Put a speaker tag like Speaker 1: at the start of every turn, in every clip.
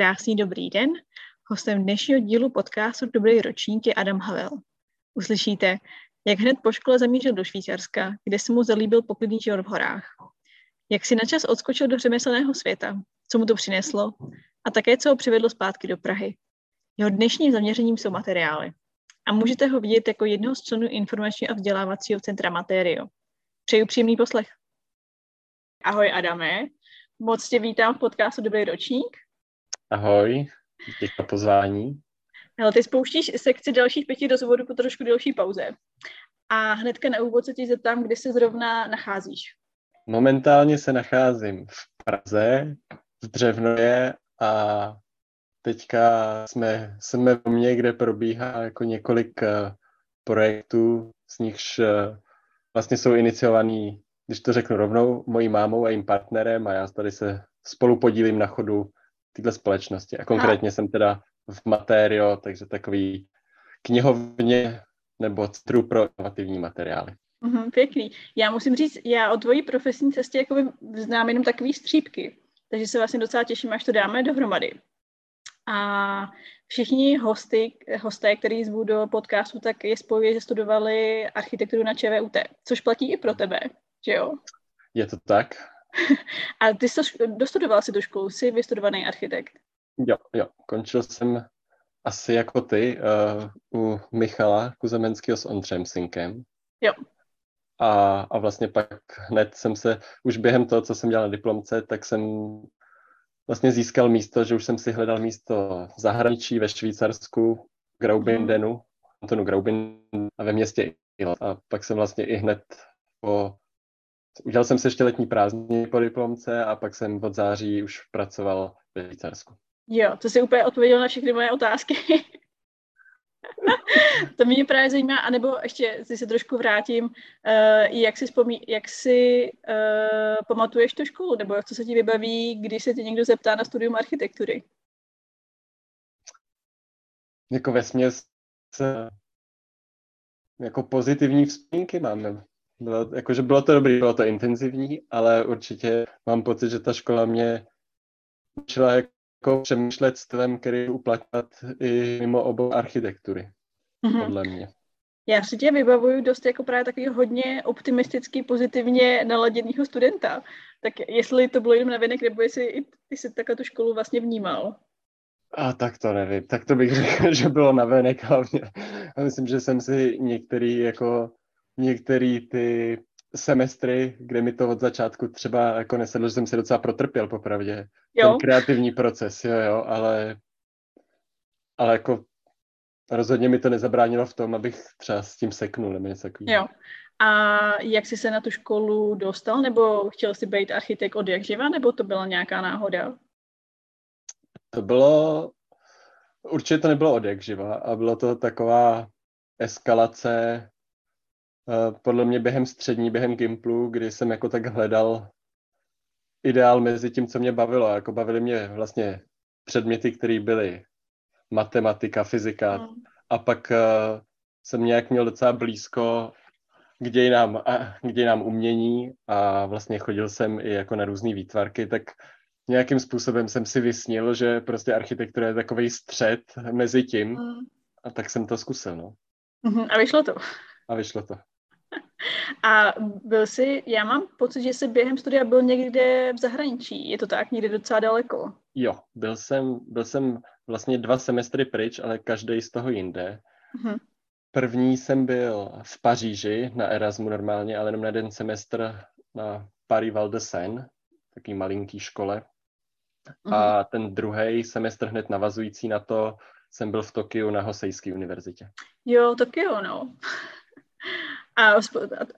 Speaker 1: Krásný dobrý den. Hostem dnešního dílu podcastu Dobrý ročník je Adam Havel. Uslyšíte, jak hned po škole zamířil do Švýcarska, kde se mu zalíbil poklidný život v horách. Jak si načas odskočil do řemeslného světa, co mu to přineslo a také co ho přivedlo zpátky do Prahy. Jeho dnešním zaměřením jsou materiály. A můžete ho vidět jako jednoho z členů informačního a vzdělávacího centra Materio. Přeju příjemný poslech. Ahoj Adame, moc tě vítám v podcastu Dobrý ročník.
Speaker 2: Ahoj, díky za pozvání.
Speaker 1: Hele, ty spouštíš sekci dalších pěti rozhovorů po trošku delší pauze. A hnedka na úvod se ti zeptám, kde se zrovna nacházíš.
Speaker 2: Momentálně se nacházím v Praze, v Dřevnoje a teďka jsme, jsme v mě, kde probíhá jako několik uh, projektů, z nichž uh, vlastně jsou iniciovaný, když to řeknu rovnou, mojí mámou a jejím partnerem a já tady se spolu podílím na chodu této společnosti. A konkrétně a. jsem teda v Materio, takže takový knihovně nebo centru pro inovativní materiály.
Speaker 1: Mm, pěkný. Já musím říct, já o tvojí profesní cestě jako znám jenom takový střípky, takže se vlastně docela těším, až to dáme dohromady. A všichni hosty, hosté, který zvu do podcastu, tak je spojuje, že studovali architekturu na ČVUT, což platí i pro tebe, že jo?
Speaker 2: Je to tak.
Speaker 1: A ty jsi dostudoval si tu školu, jsi vystudovaný architekt.
Speaker 2: Jo, jo, končil jsem asi jako ty uh, u Michala Kuzemenského s Ondřejem
Speaker 1: Jo.
Speaker 2: A, a vlastně pak hned jsem se, už během toho, co jsem dělal na diplomce, tak jsem vlastně získal místo, že už jsem si hledal místo v zahraničí ve Švýcarsku, Graubindenu. Antonu Graubindenu a ve městě Ilot. A pak jsem vlastně i hned po Udělal jsem se ještě letní prázdniny po diplomce a pak jsem od září už pracoval ve Švýcarsku.
Speaker 1: Jo, to si úplně odpověděl na všechny moje otázky. to mě právě zajímá, anebo ještě si se trošku vrátím, uh, jak si, vzpomí, jak si uh, pamatuješ tu školu, nebo co se ti vybaví, když se tě někdo zeptá na studium architektury?
Speaker 2: Jako ve směs jako pozitivní vzpomínky máme. Bylo, jakože bylo to dobrý, bylo to intenzivní, ale určitě mám pocit, že ta škola mě učila jako přemýšlet tvém, který uplatňovat i mimo obor architektury, mm-hmm. podle mě.
Speaker 1: Já si tě vybavuju dost jako právě takový hodně optimistický, pozitivně naladěného studenta. Tak jestli to bylo jenom na venek, nebo jestli i ty jsi takhle tu školu vlastně vnímal?
Speaker 2: A tak to nevím. Tak to bych řekl, že bylo na venek hlavně. A myslím, že jsem si některý jako některé ty semestry, kde mi to od začátku třeba jako nesedlo, že jsem se docela protrpěl popravdě. Jo. Ten kreativní proces, jo, jo, ale, ale jako rozhodně mi to nezabránilo v tom, abych třeba s tím seknul nebo něco takového.
Speaker 1: Jo. A jak jsi se na tu školu dostal, nebo chtěl jsi být architekt od jak živa, nebo to byla nějaká náhoda?
Speaker 2: To bylo, určitě to nebylo od jak živa a bylo to taková eskalace podle mě během střední, během Gimplu, kdy jsem jako tak hledal ideál mezi tím, co mě bavilo. Jako bavily mě vlastně předměty, které byly matematika, fyzika mm. a pak uh, jsem nějak měl docela blízko k dějinám, a, k dějinám umění a vlastně chodil jsem i jako na různé výtvarky, tak nějakým způsobem jsem si vysnil, že prostě architektura je takový střed mezi tím mm. a tak jsem to zkusil, no.
Speaker 1: Mm-hmm. A vyšlo to.
Speaker 2: A vyšlo to.
Speaker 1: A byl jsi, já mám pocit, že jsi během studia byl někde v zahraničí, je to tak, někde docela daleko?
Speaker 2: Jo, byl jsem, byl jsem vlastně dva semestry pryč, ale každý z toho jinde. Uh-huh. První jsem byl v Paříži na Erasmu normálně, ale jenom na jeden semestr na Paris Val de Seine, taký malinký škole. Uh-huh. A mhm. ten druhý semestr hned navazující na to jsem byl v Tokiu na Hosejské univerzitě.
Speaker 1: Jo, Tokio, no. A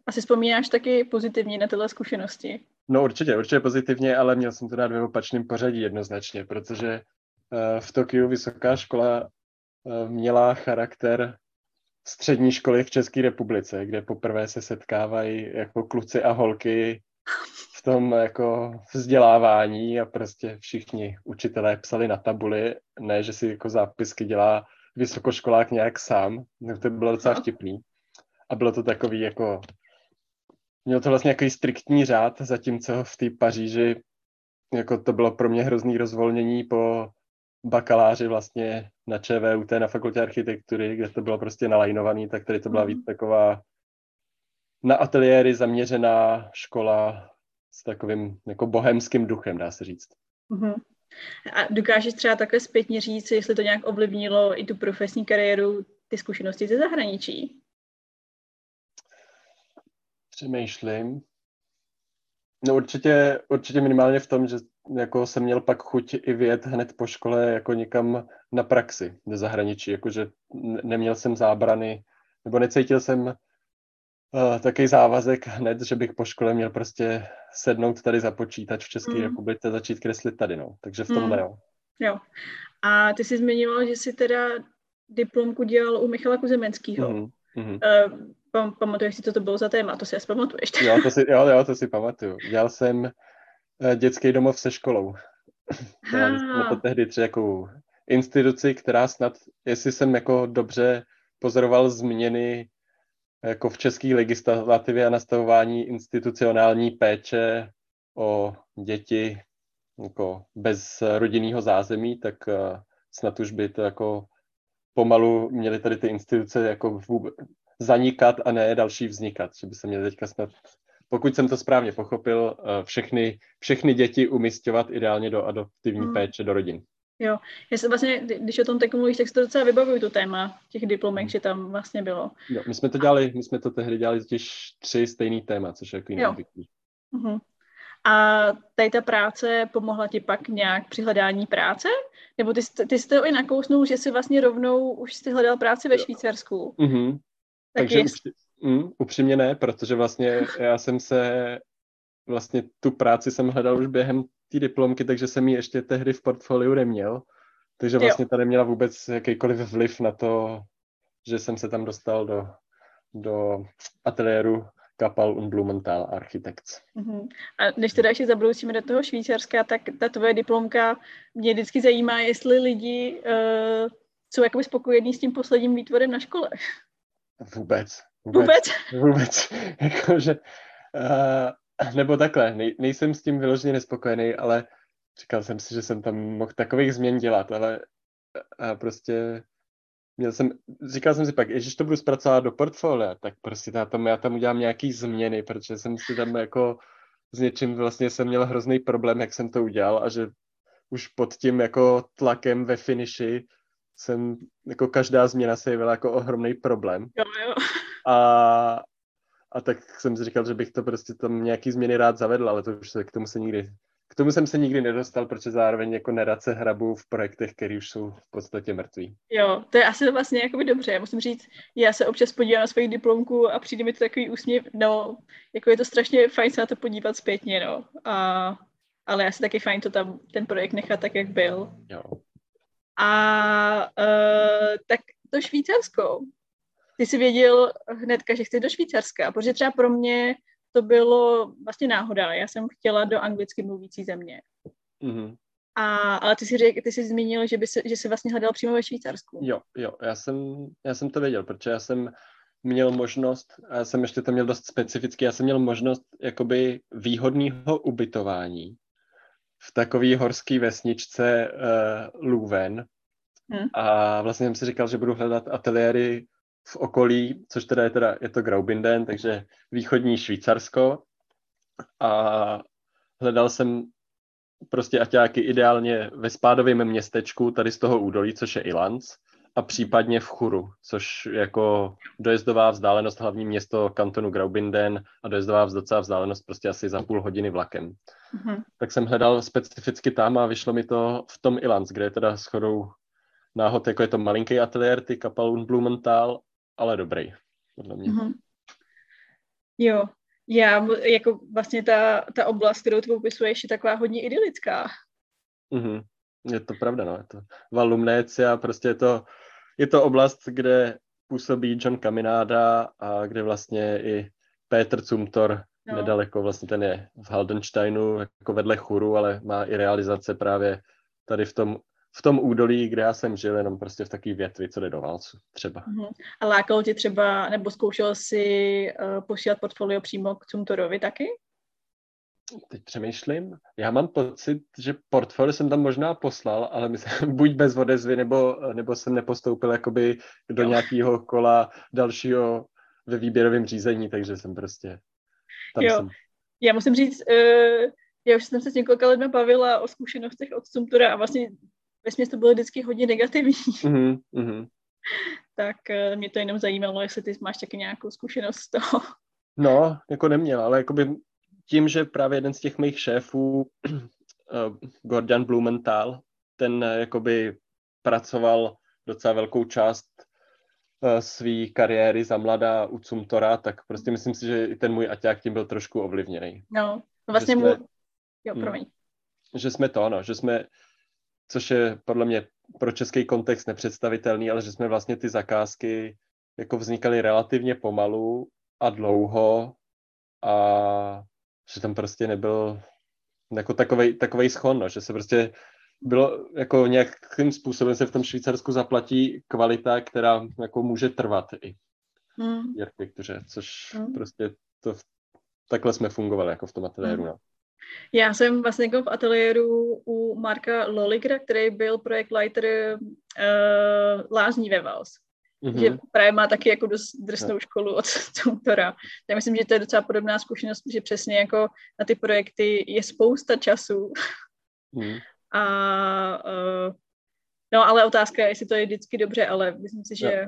Speaker 1: asi vzpomínáš taky pozitivně na tyhle zkušenosti?
Speaker 2: No určitě, určitě pozitivně, ale měl jsem to dát ve opačném pořadí jednoznačně, protože uh, v Tokiu vysoká škola uh, měla charakter střední školy v České republice, kde poprvé se setkávají jako kluci a holky v tom jako vzdělávání a prostě všichni učitelé psali na tabuli, ne, že si jako zápisky dělá vysokoškolák nějak sám, no, to bylo docela vtipný a bylo to takový jako, měl to vlastně nějaký striktní řád, zatímco v té Paříži jako to bylo pro mě hrozný rozvolnění po bakaláři vlastně na ČVUT, na fakultě architektury, kde to bylo prostě nalajnovaný, tak tady to byla víc taková na ateliéry zaměřená škola s takovým jako bohemským duchem, dá se říct.
Speaker 1: Mm-hmm. A dokážeš třeba takhle zpětně říct, jestli to nějak ovlivnilo i tu profesní kariéru, ty zkušenosti ze zahraničí?
Speaker 2: Přemýšlím. No určitě, určitě minimálně v tom, že jako jsem měl pak chuť i vědět hned po škole jako někam na praxi do zahraničí, jakože neměl jsem zábrany, nebo necítil jsem uh, takový závazek hned, že bych po škole měl prostě sednout tady za počítač v České mm. republice a začít kreslit tady, no. Takže v tom mm. jo.
Speaker 1: Jo. A ty jsi zmiňoval, že jsi teda diplomku dělal u Michala Kuzemenského. Mm. Mm. Uh, Pam, pamatuješ si, co to bylo za téma? To si asi pamatuješ.
Speaker 2: Jo, to si, jo, jo, to si pamatuju. Dělal jsem uh, dětský domov se školou. Dělali jsme to tehdy třeba jako instituci, která snad, jestli jsem jako dobře pozoroval změny jako v české legislativě a nastavování institucionální péče o děti jako bez rodinného zázemí, tak uh, snad už by to jako pomalu měly tady ty instituce jako zanikat a ne další vznikat, že by se měly teďka snad, pokud jsem to správně pochopil, uh, všechny, všechny děti umistovat ideálně do adoptivní hmm. péče do rodin.
Speaker 1: Jo, já se vlastně, když o tom tak mluvíš, tak si to docela vybavuju, to téma těch diplomek, hmm. že tam vlastně bylo.
Speaker 2: Jo, my jsme to dělali, my jsme to tehdy dělali totiž tři stejný téma, což je jako jiný
Speaker 1: uh-huh. A tady ta práce pomohla ti pak nějak při hledání práce? Nebo ty, ty jsi to i nakousnul, že jsi vlastně rovnou už jsi hledal práci ve Švýcarsku?
Speaker 2: Uh-huh. Takže jest... upři, mm, upřímně ne, protože vlastně já jsem se, vlastně tu práci jsem hledal už během té diplomky, takže jsem ji ještě tehdy v portfoliu neměl. Takže vlastně tady měla vůbec jakýkoliv vliv na to, že jsem se tam dostal do, do ateliéru Kapal und Blumenthal Architects.
Speaker 1: Uh-huh. A než teda ještě zabroucíme do toho Švýcarska, tak ta tvoje diplomka mě vždycky zajímá, jestli lidi uh, jsou jakoby spokojení s tím posledním výtvorem na škole.
Speaker 2: Vůbec.
Speaker 1: Vůbec?
Speaker 2: Vůbec. vůbec. Jakože, uh, nebo takhle, nej, nejsem s tím vyloženě nespokojený, ale říkal jsem si, že jsem tam mohl takových změn dělat, ale a prostě měl jsem, říkal jsem si pak, když to budu zpracovat do portfolia, tak prostě já tam, já tam udělám nějaký změny, protože jsem si tam jako s něčím vlastně jsem měl hrozný problém, jak jsem to udělal a že už pod tím jako tlakem ve finiši jsem, jako každá změna se jevila jako ohromný problém.
Speaker 1: Jo, jo.
Speaker 2: A, a tak jsem si říkal, že bych to prostě tam nějaký změny rád zavedl, ale to už se, k tomu se nikdy, k tomu jsem se nikdy nedostal, protože zároveň jako nerad se hrabu v projektech, které už jsou v podstatě mrtví.
Speaker 1: Jo, to je asi vlastně jakoby dobře. Musím říct, já se občas podívám na svoji diplomku a přijde mi to takový úsměv, no, jako je to strašně fajn se na to podívat zpětně, no. A, ale asi taky fajn to tam, ten projekt nechat tak, jak byl.
Speaker 2: Jo.
Speaker 1: A uh, tak to Švýcarsko. Ty jsi věděl hnedka, že chceš do Švýcarska, protože třeba pro mě to bylo vlastně náhoda. Já jsem chtěla do anglicky mluvící země. Mm-hmm. A, ale ty jsi, řek, ty jsi zmínil, že, by se, že jsi vlastně hledal přímo ve Švýcarsku.
Speaker 2: Jo, jo, já jsem, já jsem to věděl, protože já jsem měl možnost, a já jsem ještě to měl dost specificky, já jsem měl možnost jakoby výhodného ubytování v takové horské vesničce uh, Louvain. Hmm. A vlastně jsem si říkal, že budu hledat ateliéry v okolí, což teda je, teda, je to Graubinden, takže východní Švýcarsko. A hledal jsem prostě aťáky ideálně ve spádovém městečku tady z toho údolí, což je Ilanz, a případně v Churu, což jako dojezdová vzdálenost hlavní město kantonu Graubinden a dojezdová docela vzdálenost prostě asi za půl hodiny vlakem. Mm-hmm. Tak jsem hledal specificky tam a vyšlo mi to v tom Ilanz, kde je teda shodou náhod, jako je to malinký ateliér, ty Kapal Blumenthal, ale dobrý, podle mě. Mm-hmm.
Speaker 1: Jo, já, jako vlastně ta, ta oblast, kterou ty popisuješ, je taková hodně idylická.
Speaker 2: Mm-hmm. Je to pravda, no. Je to Valumnécia, prostě je to, je to oblast, kde působí John Kamináda a kde vlastně i Petr Cumtor no. nedaleko, vlastně ten je v Haldensteinu jako vedle churu, ale má i realizace právě tady v tom v tom údolí, kde já jsem žil, jenom prostě v takové větvi, co jde do válcu třeba. Uh-huh.
Speaker 1: A lákal tě třeba, nebo zkoušel si uh, posílat portfolio přímo k Cumtorovi taky?
Speaker 2: teď přemýšlím. Já mám pocit, že portfolio jsem tam možná poslal, ale myslím, buď bez odezvy, nebo, nebo jsem nepostoupil jakoby do nějakého kola dalšího ve výběrovém řízení, takže jsem prostě tam
Speaker 1: jo.
Speaker 2: jsem.
Speaker 1: Já musím říct, uh, já už jsem se s několika lidmi bavila o zkušenostech od Sumtura a vlastně ve to bylo vždycky hodně negativní.
Speaker 2: Mm-hmm, mm-hmm.
Speaker 1: tak uh, mě to jenom zajímalo, jestli ty máš taky nějakou zkušenost z toho.
Speaker 2: No, jako neměl, ale jakoby tím, že právě jeden z těch mých šéfů, uh, Gordon Blumenthal, ten uh, jakoby pracoval docela velkou část své kariéry za mladá u Cumtora, tak prostě myslím si, že i ten můj Aťák tím byl trošku ovlivněný.
Speaker 1: No, vlastně jsme, mu... Jo, hmm. promiň.
Speaker 2: Že jsme to, no, že jsme, což je podle mě pro český kontext nepředstavitelný, ale že jsme vlastně ty zakázky jako vznikaly relativně pomalu a dlouho a že tam prostě nebyl jako takovej, takovej schon, no, že se prostě bylo jako nějakým způsobem se v tom Švýcarsku zaplatí kvalita, která jako může trvat i hmm. v architektuře, což hmm. prostě to, takhle jsme fungovali jako v tom ateliéru. Hmm. No.
Speaker 1: Já jsem vlastně jako v ateliéru u Marka Loligra, který byl projektlighter uh, Lázní ve Vals. Mm-hmm. Že právě má taky jako dost drsnou školu od autora. Já myslím, že to je docela podobná zkušenost, že přesně jako na ty projekty je spousta času. Mm. A uh, no ale otázka je, jestli to je vždycky dobře, ale myslím si, že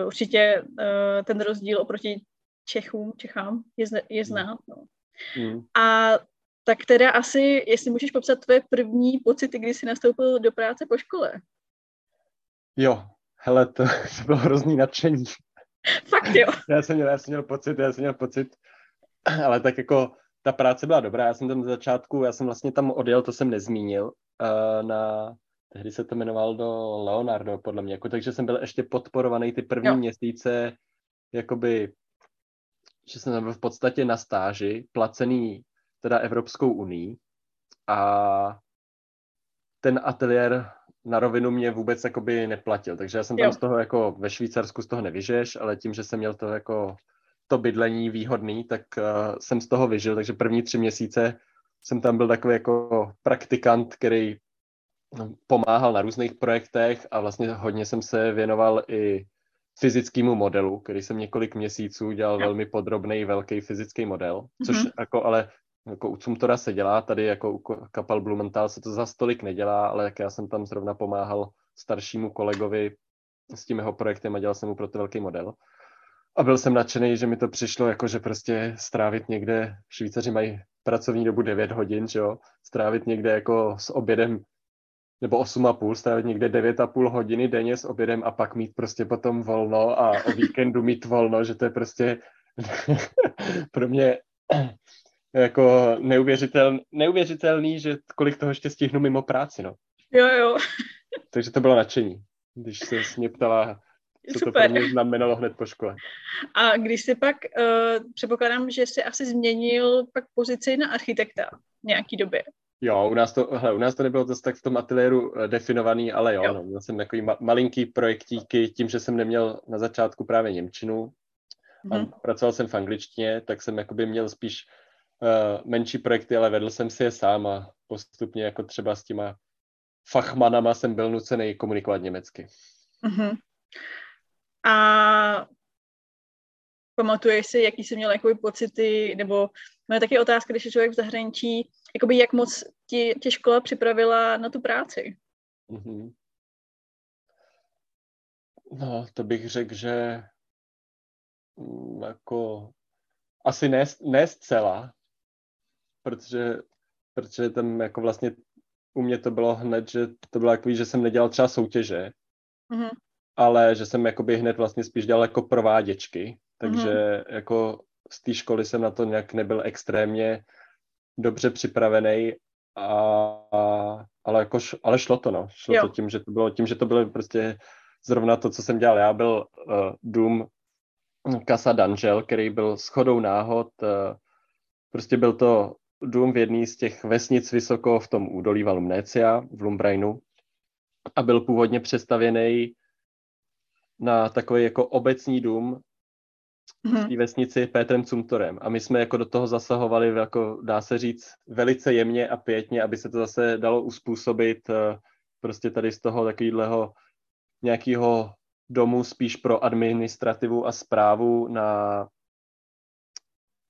Speaker 1: uh, určitě uh, ten rozdíl oproti Čechům, Čechám je, je znát. No. Mm. A tak teda asi, jestli můžeš popsat tvoje první pocity, kdy jsi nastoupil do práce po škole.
Speaker 2: Jo, hele, to, to bylo hrozný nadšení.
Speaker 1: Fakt jo.
Speaker 2: já, jsem měl, já jsem měl pocit, já jsem měl pocit, ale tak jako ta práce byla dobrá, já jsem tam z začátku, já jsem vlastně tam odjel, to jsem nezmínil, uh, na, tehdy se to jmenovalo do Leonardo, podle mě, jako, takže jsem byl ještě podporovaný ty první jo. měsíce, jakoby, že jsem byl v podstatě na stáži, placený teda Evropskou unii a ten ateliér na rovinu mě vůbec jakoby neplatil, takže já jsem tam jo. z toho jako ve Švýcarsku z toho nevyžeš, ale tím, že jsem měl to jako to bydlení výhodný, tak uh, jsem z toho vyžil, takže první tři měsíce jsem tam byl takový jako praktikant, který no, pomáhal na různých projektech a vlastně hodně jsem se věnoval i fyzickému modelu, který jsem několik měsíců dělal velmi podrobný, velký fyzický model, což mm-hmm. jako ale jako u Cumtora se dělá, tady jako u kapel Blumenthal se to za stolik nedělá, ale jak já jsem tam zrovna pomáhal staršímu kolegovi s tím jeho projektem a dělal jsem mu pro to velký model. A byl jsem nadšený, že mi to přišlo jako, že prostě strávit někde, Švýcaři mají pracovní dobu 9 hodin, že jo, strávit někde jako s obědem nebo 8,5, strávit někde 9,5 hodiny denně s obědem a pak mít prostě potom volno a o víkendu mít volno, že to je prostě pro mě jako neuvěřitel, neuvěřitelný, že kolik toho ještě stihnu mimo práci, no.
Speaker 1: Jo, jo.
Speaker 2: Takže to bylo nadšení, když se mě ptala, co Super. to pro mě znamenalo hned po škole.
Speaker 1: A když jsi pak, uh, předpokládám, že jsi asi změnil pak pozici na architekta v nějaký době.
Speaker 2: Jo, u nás to, hele, u nás to nebylo zase tak v tom ateliéru uh, definovaný, ale jo, jo. No, měl jsem takový ma- malinký projektíky, tím, že jsem neměl na začátku právě Němčinu mm-hmm. a mhm. pracoval jsem v angličtině, tak jsem jakoby měl spíš menší projekty, ale vedl jsem si je sám a postupně jako třeba s těma fachmanama jsem byl nucený komunikovat německy.
Speaker 1: Uh-huh. A pamatuješ si, jaký jsi měl jakoby pocity, nebo moje taky otázka, když je člověk v zahraničí, jakoby jak moc ti, tě škola připravila na tu práci? Uh-huh.
Speaker 2: No, to bych řekl, že mm, jako asi ne, ne zcela, protože, protože tam jako vlastně u mě to bylo hned, že to bylo takový, že jsem nedělal třeba soutěže, mm-hmm. ale že jsem jakoby hned vlastně spíš dělal jako prováděčky, takže mm-hmm. jako z té školy jsem na to nějak nebyl extrémně dobře připravený, a, a, ale, jako, ale šlo to, no. Šlo jo. to tím, že to bylo, tím, že to bylo prostě zrovna to, co jsem dělal. Já byl uh, dům Casa d'Angel, který byl shodou náhod, uh, prostě byl to dům v jedné z těch vesnic vysoko v tom údolí Valumnécia v Lumbrainu a byl původně přestavěný na takový jako obecní dům v té vesnici Pétrem Cumtorem. A my jsme jako do toho zasahovali, jako dá se říct, velice jemně a pětně, aby se to zase dalo uspůsobit eh, prostě tady z toho takového nějakého domu spíš pro administrativu a zprávu na,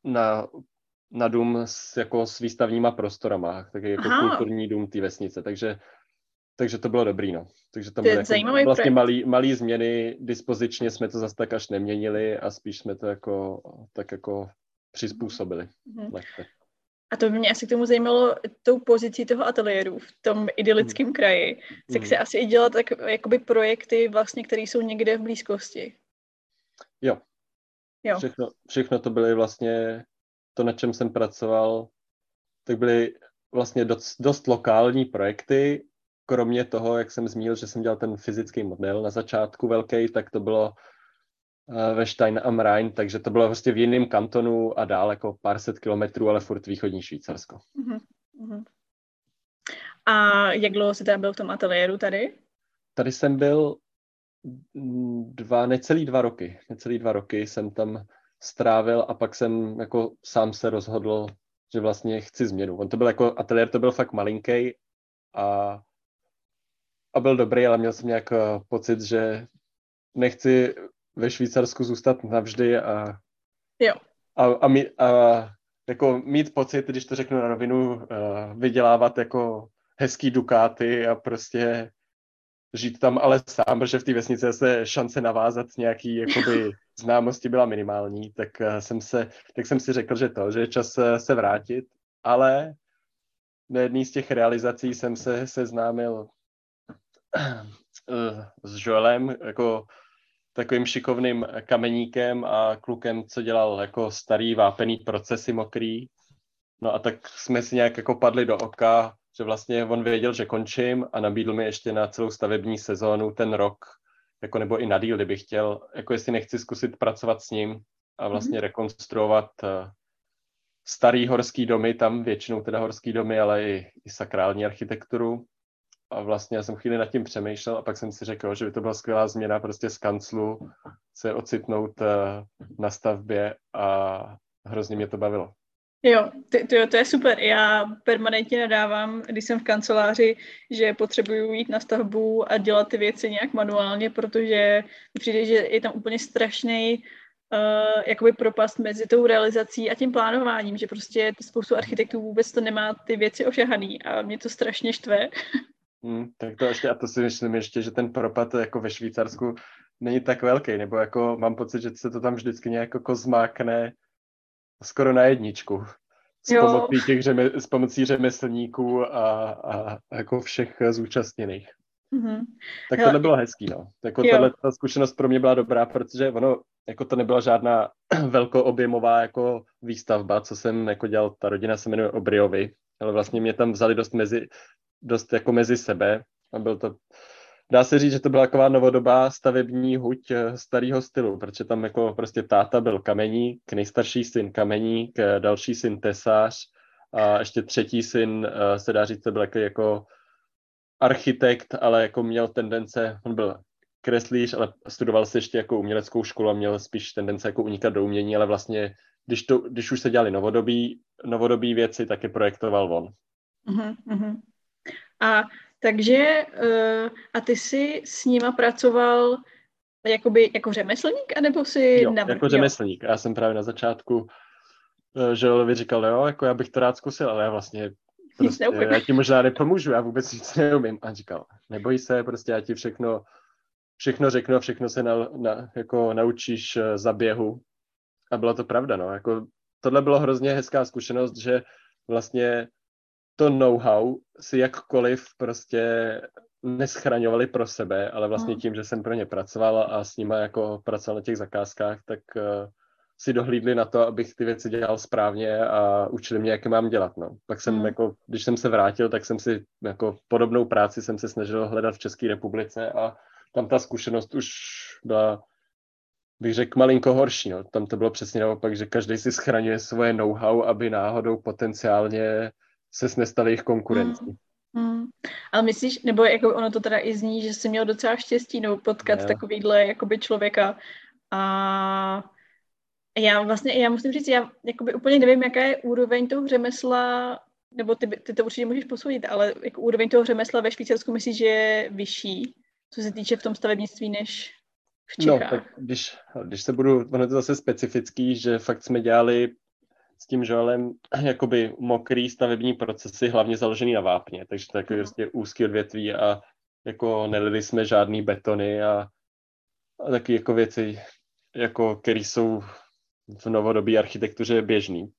Speaker 2: na, na dům s, jako s výstavníma prostorama, taky jako Aha. kulturní dům té vesnice. Takže takže to bylo dobrý, no. Takže tam byly jako vlastně malý, malý změny, dispozičně jsme to zase tak až neměnili a spíš jsme to jako tak jako přizpůsobili. Mm-hmm.
Speaker 1: A to by mě asi k tomu zajímalo tou pozicí toho ateliéru v tom idylickém mm. kraji. Tak mm. se asi i dělat tak, jakoby projekty vlastně, které jsou někde v blízkosti.
Speaker 2: Jo. jo. Všechno, všechno to byly vlastně to, na čem jsem pracoval, tak byly vlastně dost, dost lokální projekty kromě toho, jak jsem zmínil, že jsem dělal ten fyzický model na začátku velký, tak to bylo eh, ve Stein am Rhein, takže to bylo prostě v jiném kantonu a dál jako pár set kilometrů, ale furt východní Švýcarsko. Uh-huh.
Speaker 1: A jak dlouho jsi tam byl v tom ateliéru tady?
Speaker 2: Tady jsem byl dva, necelý dva roky. Necelý dva roky jsem tam strávil a pak jsem jako sám se rozhodl, že vlastně chci změnu. On to byl jako, ateliér to byl fakt malinký a a byl dobrý, ale měl jsem nějak eh, pocit, že nechci ve Švýcarsku zůstat navždy a,
Speaker 1: jo.
Speaker 2: a, a, mít, a jako mít pocit, když to řeknu na rovinu, uh, vydělávat jako hezký dukáty a prostě žít tam ale sám, protože v té vesnici se šance navázat nějaký jakoby známosti byla minimální, tak uh, jsem se, tak jsem si řekl, že to, že je čas uh, se vrátit, ale na jedné z těch realizací jsem se seznámil s Joelem, jako takovým šikovným kameníkem a klukem, co dělal jako starý vápený procesy mokrý. No a tak jsme si nějak jako padli do oka, že vlastně on věděl, že končím a nabídl mi ještě na celou stavební sezónu ten rok, jako nebo i na díl, kdybych chtěl, jako jestli nechci zkusit pracovat s ním a vlastně mm-hmm. rekonstruovat uh, starý horský domy, tam většinou teda horský domy, ale i, i sakrální architekturu a vlastně já jsem chvíli nad tím přemýšlel a pak jsem si řekl, že by to byla skvělá změna prostě z kanclu se ocitnout uh, na stavbě a hrozně mě to bavilo.
Speaker 1: Jo, to, to, to je super. Já permanentně nadávám, když jsem v kanceláři, že potřebuju jít na stavbu a dělat ty věci nějak manuálně, protože mi přijde, že je tam úplně strašný uh, jakoby propast mezi tou realizací a tím plánováním, že prostě spoustu architektů vůbec to nemá ty věci ošahaný a mě to strašně štve.
Speaker 2: Hmm, tak to ještě, a to si myslím ještě, že ten propad jako ve Švýcarsku není tak velký, nebo jako mám pocit, že se to tam vždycky nějak jako zmákne skoro na jedničku. S jo. pomocí těch řeme, s pomocí řemeslníků a, a, jako všech zúčastněných. Mm-hmm. Tak tohle bylo hezký, no. Jako tahle ta zkušenost pro mě byla dobrá, protože ono, jako to nebyla žádná velkoobjemová jako výstavba, co jsem jako dělal, ta rodina se jmenuje Obriovi, ale vlastně mě tam vzali dost mezi, dost jako mezi sebe a byl to, dá se říct, že to byla taková novodobá stavební huť eh, starého stylu, protože tam jako prostě táta byl kameník, nejstarší syn kameník, eh, další syn tesář a ještě třetí syn, eh, se dá říct, byl jako, architekt, ale jako měl tendence, on byl kreslíř, ale studoval se ještě jako uměleckou školu a měl spíš tendence jako unikat do umění, ale vlastně, když, to, když už se dělali novodobí, novodobí věci, tak je projektoval on. Uh-huh,
Speaker 1: a takže, uh, a ty jsi s nima pracoval jakoby jako řemeslník, anebo si...
Speaker 2: Jo, na... jako řemeslník. Já jsem právě na začátku uh, Želovi říkal, jo, jako já bych to rád zkusil, ale já vlastně prostě, já ti možná nepomůžu, já vůbec nic neumím. A říkal, neboj se, prostě já ti všechno, všechno řeknu a všechno se na, na, jako naučíš uh, za běhu. A byla to pravda, no, jako tohle bylo hrozně hezká zkušenost, že vlastně to know-how si jakkoliv prostě neschraňovali pro sebe, ale vlastně hmm. tím, že jsem pro ně pracoval a s nimi jako pracoval na těch zakázkách, tak uh, si dohlídli na to, abych ty věci dělal správně a učili mě, jak je mám dělat. No. Pak jsem, hmm. jako, když jsem se vrátil, tak jsem si jako podobnou práci jsem se snažil hledat v České republice a tam ta zkušenost už byla bych řekl, malinko horší. No. Tam to bylo přesně naopak, že každý si schraňuje svoje know-how, aby náhodou potenciálně se nestali jejich konkurencí. Hmm.
Speaker 1: Hmm. Ale myslíš, nebo jako ono to teda i zní, že jsi měl docela štěstí no, potkat yeah. takovýhle jakoby člověka a Já vlastně, já musím říct, já jakoby úplně nevím, jaká je úroveň toho řemesla, nebo ty, ty to určitě můžeš posoudit, ale jako úroveň toho řemesla ve Švýcarsku myslíš, že je vyšší, co se týče v tom stavebnictví, než v no, Čechách?
Speaker 2: No, tak když, když se budu, ono je to zase specifický, že fakt jsme dělali s tím Joelem jakoby mokrý stavební procesy, hlavně založený na vápně, takže to je takový prostě úzký odvětví a jako nelili jsme žádný betony a, a taky jako věci, jako, které jsou v novodobé architektuře běžný.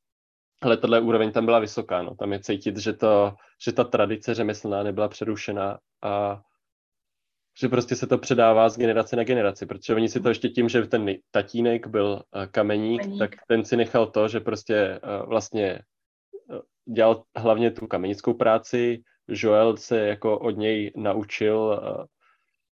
Speaker 2: Ale tohle úroveň tam byla vysoká, no. tam je cítit, že, to, že ta tradice řemeslná nebyla přerušena a že prostě se to předává z generace na generaci, protože oni si to ještě tím, že ten tatínek byl eh, kameník, kameník. tak ten si nechal to, že prostě eh, vlastně eh, dělal hlavně tu kamenickou práci, Joel se jako od něj naučil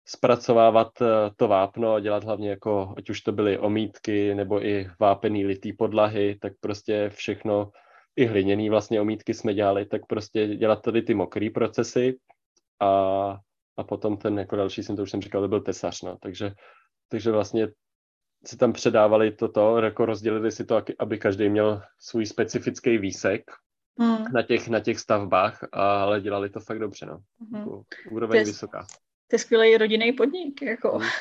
Speaker 2: zpracovávat to vápno a dělat hlavně jako, ať už to byly omítky nebo i vápený litý podlahy, tak prostě všechno, i hliněný vlastně omítky jsme dělali, tak prostě dělat tady ty mokrý procesy a a potom ten jako další jsem to už jsem říkal, to byl tesař, no. takže, takže vlastně si tam předávali toto, jako rozdělili si to, aby každý měl svůj specifický výsek hmm. na, těch, na těch stavbách, ale dělali to fakt dobře, no. Hmm. Jako úroveň to je, vysoká.
Speaker 1: To je skvělý rodinný podnik, jako. Hmm.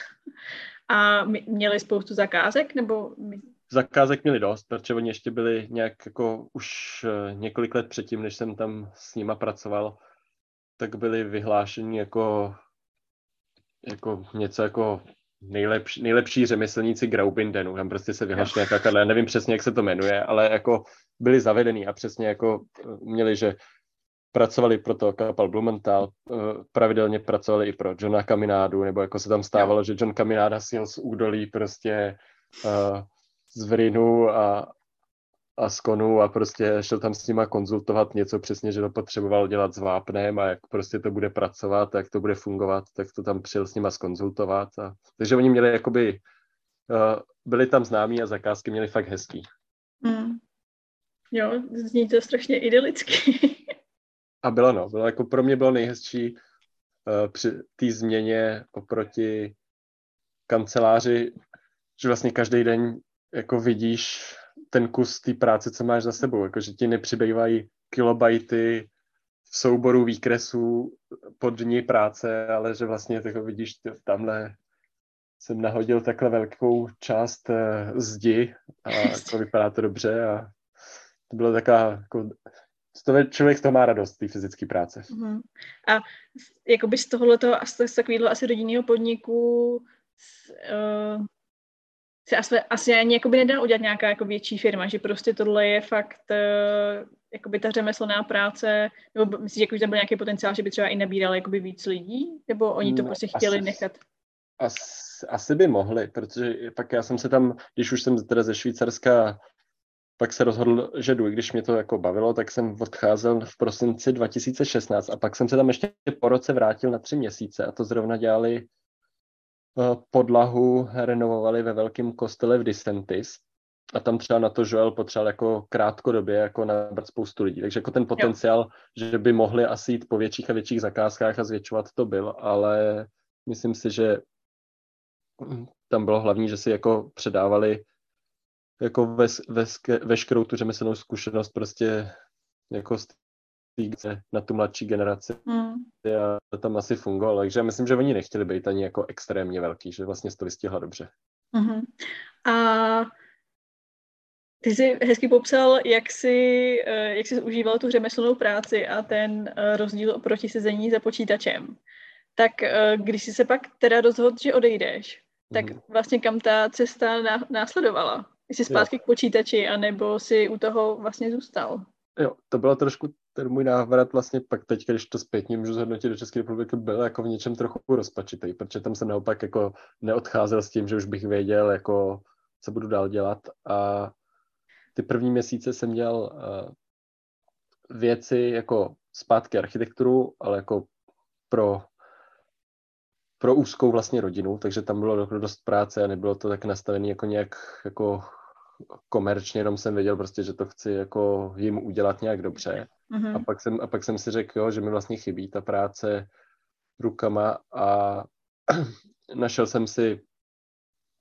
Speaker 1: A měli spoustu zakázek, nebo...
Speaker 2: Zakázek měli dost, protože oni ještě byli nějak jako už eh, několik let předtím, než jsem tam s nima pracoval, tak byli vyhlášeni jako, jako něco jako nejlepší, nejlepší řemeslníci Graubindenu. Tam prostě se vyhlašuje takhle, já nevím přesně, jak se to jmenuje, ale jako byli zavedení a přesně jako eh, měli, že pracovali pro to kapal Blumenthal, eh, pravidelně pracovali i pro Johna Kaminádu, nebo jako se tam stávalo, že John Kamináda sjel z údolí prostě uh, z Vrinu a, a z konu a prostě šel tam s nima konzultovat něco přesně, že to potřeboval dělat s vápnem a jak prostě to bude pracovat, jak to bude fungovat, tak to tam přijel s nima skonzultovat. A, takže oni měli jakoby, uh, byli tam známí a zakázky měli fakt hezký.
Speaker 1: Mm. Jo, zní to strašně idylicky.
Speaker 2: a bylo no, bylo jako pro mě bylo nejhezčí uh, při té změně oproti kanceláři, že vlastně každý den jako vidíš ten kus té práce, co máš za sebou, jakože ti nepřibývají kilobajty v souboru výkresů pod dní práce, ale že vlastně jako vidíš, tamhle jsem nahodil takhle velkou část uh, zdi a jako vypadá to dobře a to bylo taková, jako, to člověk z toho má radost, té fyzické práce. Uh-huh.
Speaker 1: A jakoby z tohoto, z takového asi rodinného podniku uh, se asi, asi ani jakoby nedá udělat nějaká jako větší firma, že prostě tohle je fakt uh, jakoby ta řemeslná práce, nebo myslíš, že už tam byl nějaký potenciál, že by třeba i nabírali jakoby víc lidí, nebo oni to no, prostě chtěli asi, nechat?
Speaker 2: Asi, asi by mohli, protože pak já jsem se tam, když už jsem teda ze Švýcarska pak se rozhodl, že jdu, i když mě to jako bavilo, tak jsem odcházel v prosinci 2016 a pak jsem se tam ještě po roce vrátil na tři měsíce a to zrovna dělali podlahu renovovali ve velkém kostele v Disentis a tam třeba na to Joel potřeboval jako krátkodobě jako nabrat spoustu lidí. Takže jako ten potenciál, jo. že by mohli asi jít po větších a větších zakázkách a zvětšovat to byl, ale myslím si, že tam bylo hlavní, že si jako předávali jako ves, ves, veškerou tu řemeslnou zkušenost prostě jako z na tu mladší generaci. Hmm. A to tam asi fungovalo, takže já myslím, že oni nechtěli být ani jako extrémně velký, že vlastně to vystihla dobře.
Speaker 1: Hmm. A ty jsi hezky popsal, jak jsi, eh, jak jsi užíval tu řemeslnou práci a ten eh, rozdíl oproti sezení za počítačem. Tak eh, když jsi se pak teda rozhodl, že odejdeš, tak mm. vlastně kam ta cesta následovala? Jsi zpátky jo. k počítači, anebo si u toho vlastně zůstal?
Speaker 2: Jo, to bylo trošku ten můj návrat vlastně pak teď, když to zpětně můžu zhodnotit do České republiky, byl jako v něčem trochu rozpačitý, protože tam jsem naopak jako neodcházel s tím, že už bych věděl, jako co budu dál dělat. A ty první měsíce jsem dělal uh, věci jako zpátky architekturu, ale jako pro pro úzkou vlastně rodinu, takže tam bylo dost práce a nebylo to tak nastavené jako nějak jako komerčně, jenom jsem věděl prostě, že to chci jako jim udělat nějak dobře. Mm-hmm. A, pak jsem, a pak jsem si řekl, jo, že mi vlastně chybí ta práce rukama a našel jsem si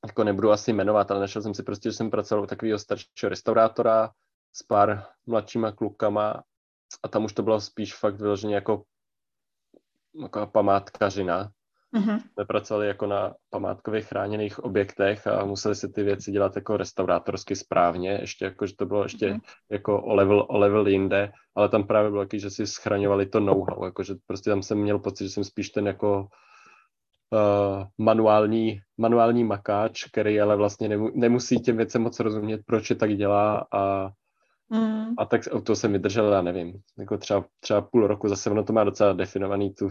Speaker 2: jako nebudu asi jmenovat, ale našel jsem si prostě, že jsem pracoval u takového staršího restaurátora s pár mladšíma klukama a tam už to bylo spíš fakt vyloženě jako, jako památkařina. Mm-hmm. Jsme pracovali jako na památkových chráněných objektech a museli si ty věci dělat jako restaurátorsky správně, ještě jako, že to bylo ještě mm-hmm. jako o level, o level jinde, ale tam právě bylo taky, že si schraňovali to know-how, jako, že prostě tam jsem měl pocit, že jsem spíš ten jako uh, manuální, manuální makáč, který ale vlastně nemu, nemusí těm věcem moc rozumět, proč je tak dělá a, mm. a tak to jsem vydržel, já nevím, jako třeba, třeba půl roku, zase ono to má docela definovaný tu,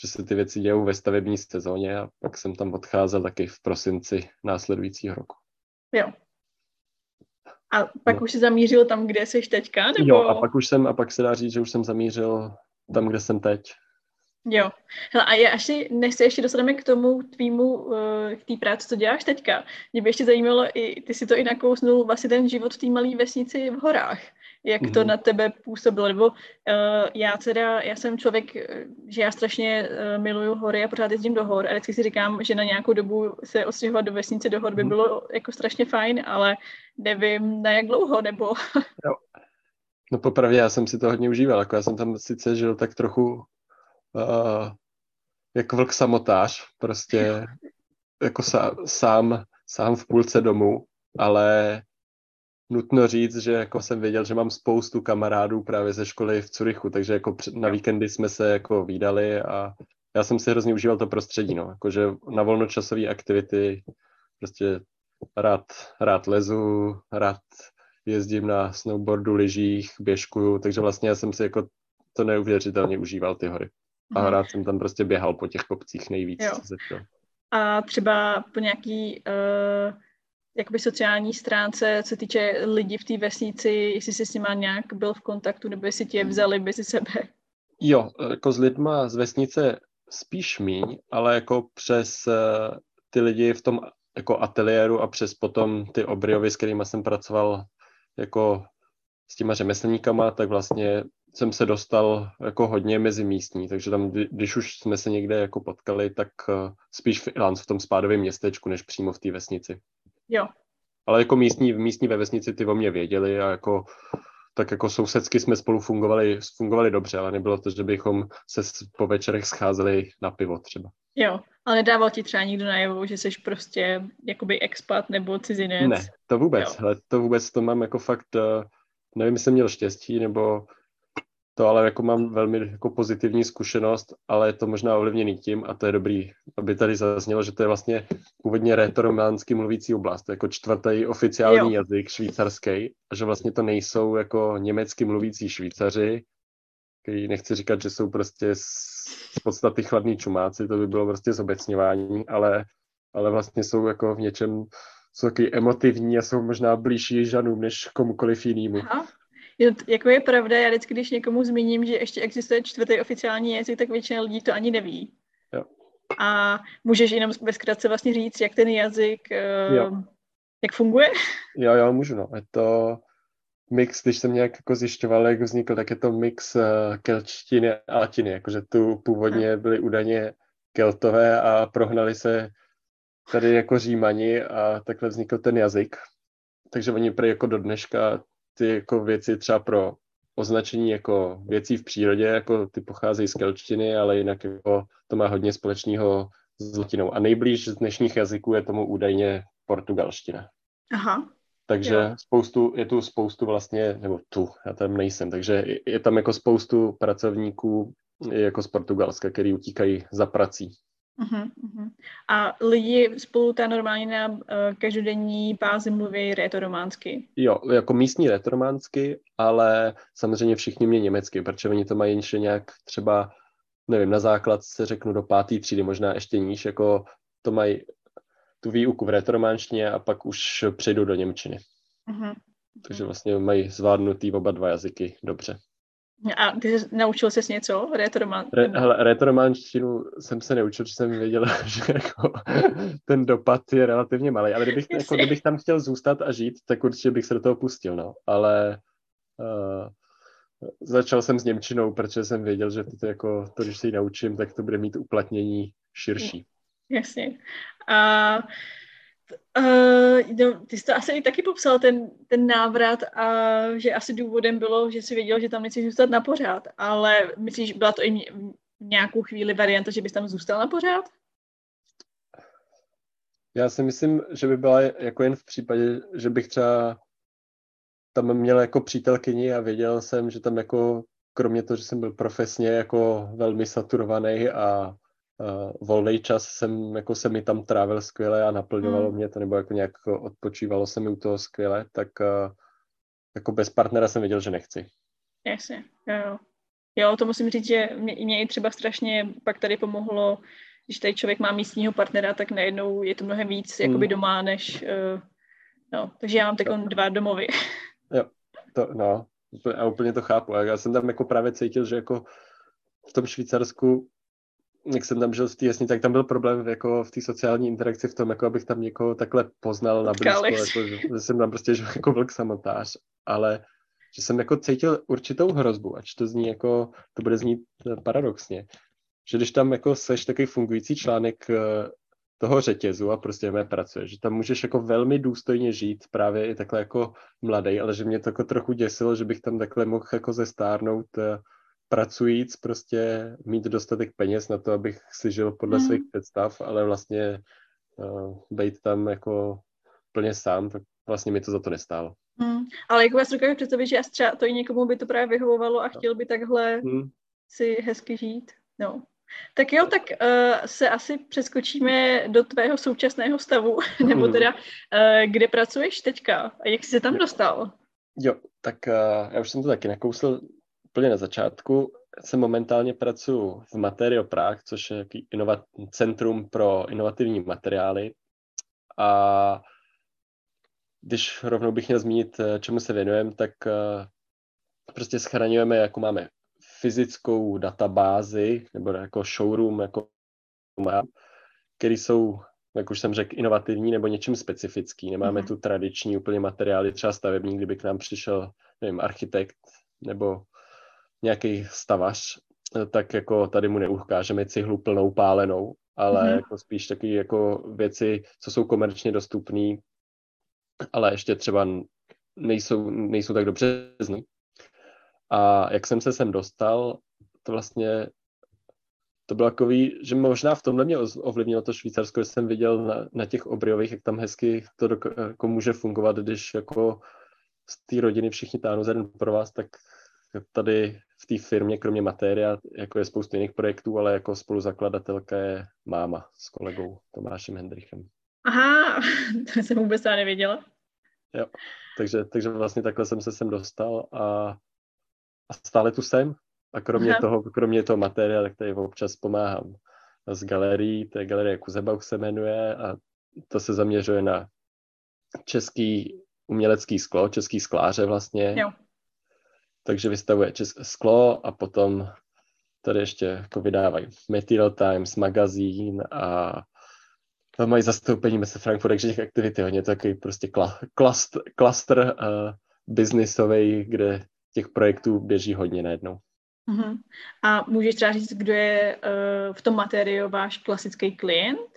Speaker 2: že se ty věci dějou ve stavební sezóně a pak jsem tam odcházel taky v prosinci následujícího roku.
Speaker 1: Jo. A pak no. už jsi zamířil tam, kde jsi teďka? Nebo...
Speaker 2: Jo, a pak už jsem, a pak se dá říct, že už jsem zamířil tam, kde jsem teď.
Speaker 1: Jo. Hele, a je, až než se ještě dostaneme k tomu tvýmu, eh, k té práci, co děláš teďka, mě by ještě zajímalo, i ty si to i nakousnul vlastně ten život v té malé vesnici v horách. Jak to mhm. na tebe působilo? Nebo uh, já teda, já jsem člověk, eh, že já strašně uh, miluju hory a pořád jezdím do hor a vždycky si říkám, že na nějakou dobu se odstěhovat do vesnice do hor by mhm. bylo jako strašně fajn, ale nevím na jak dlouho, nebo...
Speaker 2: jo. No popravdě, já jsem si to hodně užíval, jako já jsem tam sice žil tak trochu uh, jako vlk samotář, prostě jako sám, sám, sám v půlce domu, ale nutno říct, že jako jsem věděl, že mám spoustu kamarádů právě ze školy v Curychu, takže jako na víkendy jsme se jako výdali a já jsem si hrozně užíval to prostředí, no, jakože na volnočasové aktivity prostě rád, rád lezu, rád jezdím na snowboardu, lyžích, běžkuju, takže vlastně já jsem si jako to neuvěřitelně užíval ty hory. A mhm. rád jsem tam prostě běhal po těch kopcích nejvíc. Jo.
Speaker 1: A třeba po nějaký uh, jakoby sociální stránce, co týče lidí v té vesnici, jestli jsi s nima nějak byl v kontaktu, nebo jestli tě vzali mezi sebe?
Speaker 2: Jo, jako s lidma z vesnice spíš míň, ale jako přes uh, ty lidi v tom jako ateliéru a přes potom ty obriovy, s kterými jsem pracoval jako s těma řemeslníkama, tak vlastně jsem se dostal jako hodně mezi místní, takže tam, když už jsme se někde jako potkali, tak uh, spíš v Ilans, v tom spádovém městečku, než přímo v té vesnici.
Speaker 1: Jo.
Speaker 2: Ale jako místní, místní ve vesnici ty o mě věděli a jako tak jako sousedsky jsme spolu fungovali, fungovali dobře, ale nebylo to, že bychom se po večerech scházeli na pivo třeba.
Speaker 1: Jo, ale nedával ti třeba nikdo najevo, že jsi prostě jakoby expat nebo cizinec?
Speaker 2: Ne, to vůbec, ale to vůbec, to mám jako fakt, uh, nevím, jestli jsem měl štěstí, nebo to ale jako mám velmi jako pozitivní zkušenost, ale je to možná ovlivněný tím a to je dobrý, aby tady zaznělo, že to je vlastně původně rétorománsky mluvící oblast, jako čtvrtý oficiální jo. jazyk švýcarský a že vlastně to nejsou jako německy mluvící Švýcaři, který nechci říkat, že jsou prostě z podstaty chladní čumáci, to by bylo prostě zobecňování, ale, ale vlastně jsou jako v něčem jsou taky emotivní a jsou možná blížší žanům než komukoliv jinému. Aha.
Speaker 1: Jo, jako je pravda, já vždycky, když někomu zmíním, že ještě existuje čtvrtý oficiální jazyk, tak většina lidí to ani neví.
Speaker 2: Jo.
Speaker 1: A můžeš jenom ve zkratce vlastně říct, jak ten jazyk, uh, jak funguje?
Speaker 2: Jo, jo, můžu, no. Je to mix, když jsem nějak jako zjišťoval, jak vznikl, tak je to mix uh, kelčtiny a latiny, jakože tu původně byly údajně keltové a prohnali se tady jako římani a takhle vznikl ten jazyk. Takže oni prý jako do dneška ty jako věci třeba pro označení jako věcí v přírodě, jako ty pocházejí z kelčtiny, ale jinak jako to má hodně společného s latinou. A nejblíž z dnešních jazyků je tomu údajně portugalština.
Speaker 1: Aha.
Speaker 2: Takže jo. spoustu, je tu spoustu vlastně, nebo tu, já tam nejsem, takže je tam jako spoustu pracovníků jako z Portugalska, který utíkají za prací.
Speaker 1: Uh-huh, uh-huh. A lidi spolu ta normálně na uh, každodenní bázi mluví rétorománsky?
Speaker 2: Jo, jako místní rétorománsky, ale samozřejmě všichni mě německy, protože oni to mají ještě nějak třeba, nevím, na základ se řeknu do pátý třídy, možná ještě níž, jako to mají tu výuku v rétorománštině a pak už přejdou do Němčiny. Uh-huh. Takže vlastně mají zvládnutý oba dva jazyky dobře.
Speaker 1: A ty jsi, naučil ses něco? Retromán...
Speaker 2: Re, hele, retrománštinu jsem se neučil, že jsem věděl, že jako ten dopad je relativně malý, ale kdybych, jako, kdybych tam chtěl zůstat a žít, tak určitě bych se do toho pustil, no. Ale uh, začal jsem s Němčinou, protože jsem věděl, že to, jako, to, když se ji naučím, tak to bude mít uplatnění širší.
Speaker 1: Jasně. A Uh, no, ty jsi to asi taky popsal, ten, ten návrat a že asi důvodem bylo, že jsi věděl, že tam nechci zůstat na pořád, ale myslíš, byla to i nějakou chvíli varianta, že bys tam zůstal na pořád?
Speaker 2: Já si myslím, že by byla jako jen v případě, že bych třeba tam měl jako přítelkyni a věděl jsem, že tam jako kromě toho, že jsem byl profesně jako velmi saturovaný a uh, volný čas jsem, jako se mi tam trávil skvěle a naplňovalo hmm. mě to, nebo jako nějak odpočívalo se mi u toho skvěle, tak uh, jako bez partnera jsem věděl, že nechci.
Speaker 1: Jasně, jo. Jo, to musím říct, že mě, mě i třeba strašně pak tady pomohlo, když tady člověk má místního partnera, tak najednou je to mnohem víc hmm. jakoby doma, než uh, no, takže já mám teď dva domovy.
Speaker 2: Jo, to, no, a úplně to chápu. Já jsem tam jako právě cítil, že jako v tom Švýcarsku jak jsem tam žil v té jasně, tak tam byl problém jako v té sociální interakci v tom, jako abych tam někoho takhle poznal na blízko, jako, že jsem tam prostě žil jako vlk samotář, ale že jsem jako cítil určitou hrozbu, ač to zní jako, to bude znít paradoxně, že když tam jako seš takový fungující článek eh, toho řetězu a prostě mé pracuje, že tam můžeš jako velmi důstojně žít právě i takhle jako mladý, ale že mě to jako trochu děsilo, že bych tam takhle mohl jako zestárnout eh, pracujíc, prostě mít dostatek peněz na to, abych si žil podle mm. svých představ, ale vlastně uh, být tam jako plně sám, tak vlastně mi to za to nestálo.
Speaker 1: Mm. Ale jako vás dokážu představit, že třeba to i někomu by to právě vyhovovalo a chtěl by takhle mm. si hezky žít. No. Tak jo, tak uh, se asi přeskočíme do tvého současného stavu, nebo hmm. teda, uh, kde pracuješ teďka a jak jsi se tam dostal?
Speaker 2: Jo, tak uh, já už jsem to taky nakousl úplně na začátku. Jsem momentálně pracuji v Material Prague, což je inovat- centrum pro inovativní materiály. A když rovnou bych měl zmínit, čemu se věnujeme, tak uh, prostě schraňujeme, jako máme fyzickou databázi nebo jako showroom, jako který jsou, jak už jsem řekl, inovativní nebo něčím specifický. Nemáme mm-hmm. tu tradiční úplně materiály, třeba stavební, kdyby k nám přišel, nevím, architekt nebo nějaký stavař, tak jako tady mu neukážeme cihlu plnou pálenou, ale mm-hmm. jako spíš taky jako věci, co jsou komerčně dostupné, ale ještě třeba nejsou, nejsou tak dobře zní. A jak jsem se sem dostal, to vlastně to bylo takový, že možná v tomhle mě ovlivnilo to Švýcarsko, že jsem viděl na, na těch obriových, jak tam hezky to do, jako může fungovat, když jako z té rodiny všichni táhnou za den pro vás, tak tady v té firmě, kromě Materia, jako je spoustu jiných projektů, ale jako spoluzakladatelka je máma s kolegou Tomášem Hendrichem.
Speaker 1: Aha, to jsem vůbec nevěděla.
Speaker 2: Jo, takže, takže vlastně takhle jsem se sem dostal a a stále tu jsem. A kromě Aha. toho, kromě toho materiálu, tak tady občas pomáhám z galerií, to je galerie Kuzebauch se jmenuje a to se zaměřuje na český umělecký sklo, český skláře vlastně. Jo. Takže vystavuje české sklo a potom tady ještě jako vydávají Material Times, magazín a tam mají zastoupení mezi Frankfurt, takže těch aktivit je hodně takový prostě klaster uh, biznisový, kde těch projektů běží hodně najednou.
Speaker 1: Uh-huh. A můžeš třeba říct, kdo je uh, v tom materiálu váš klasický klient?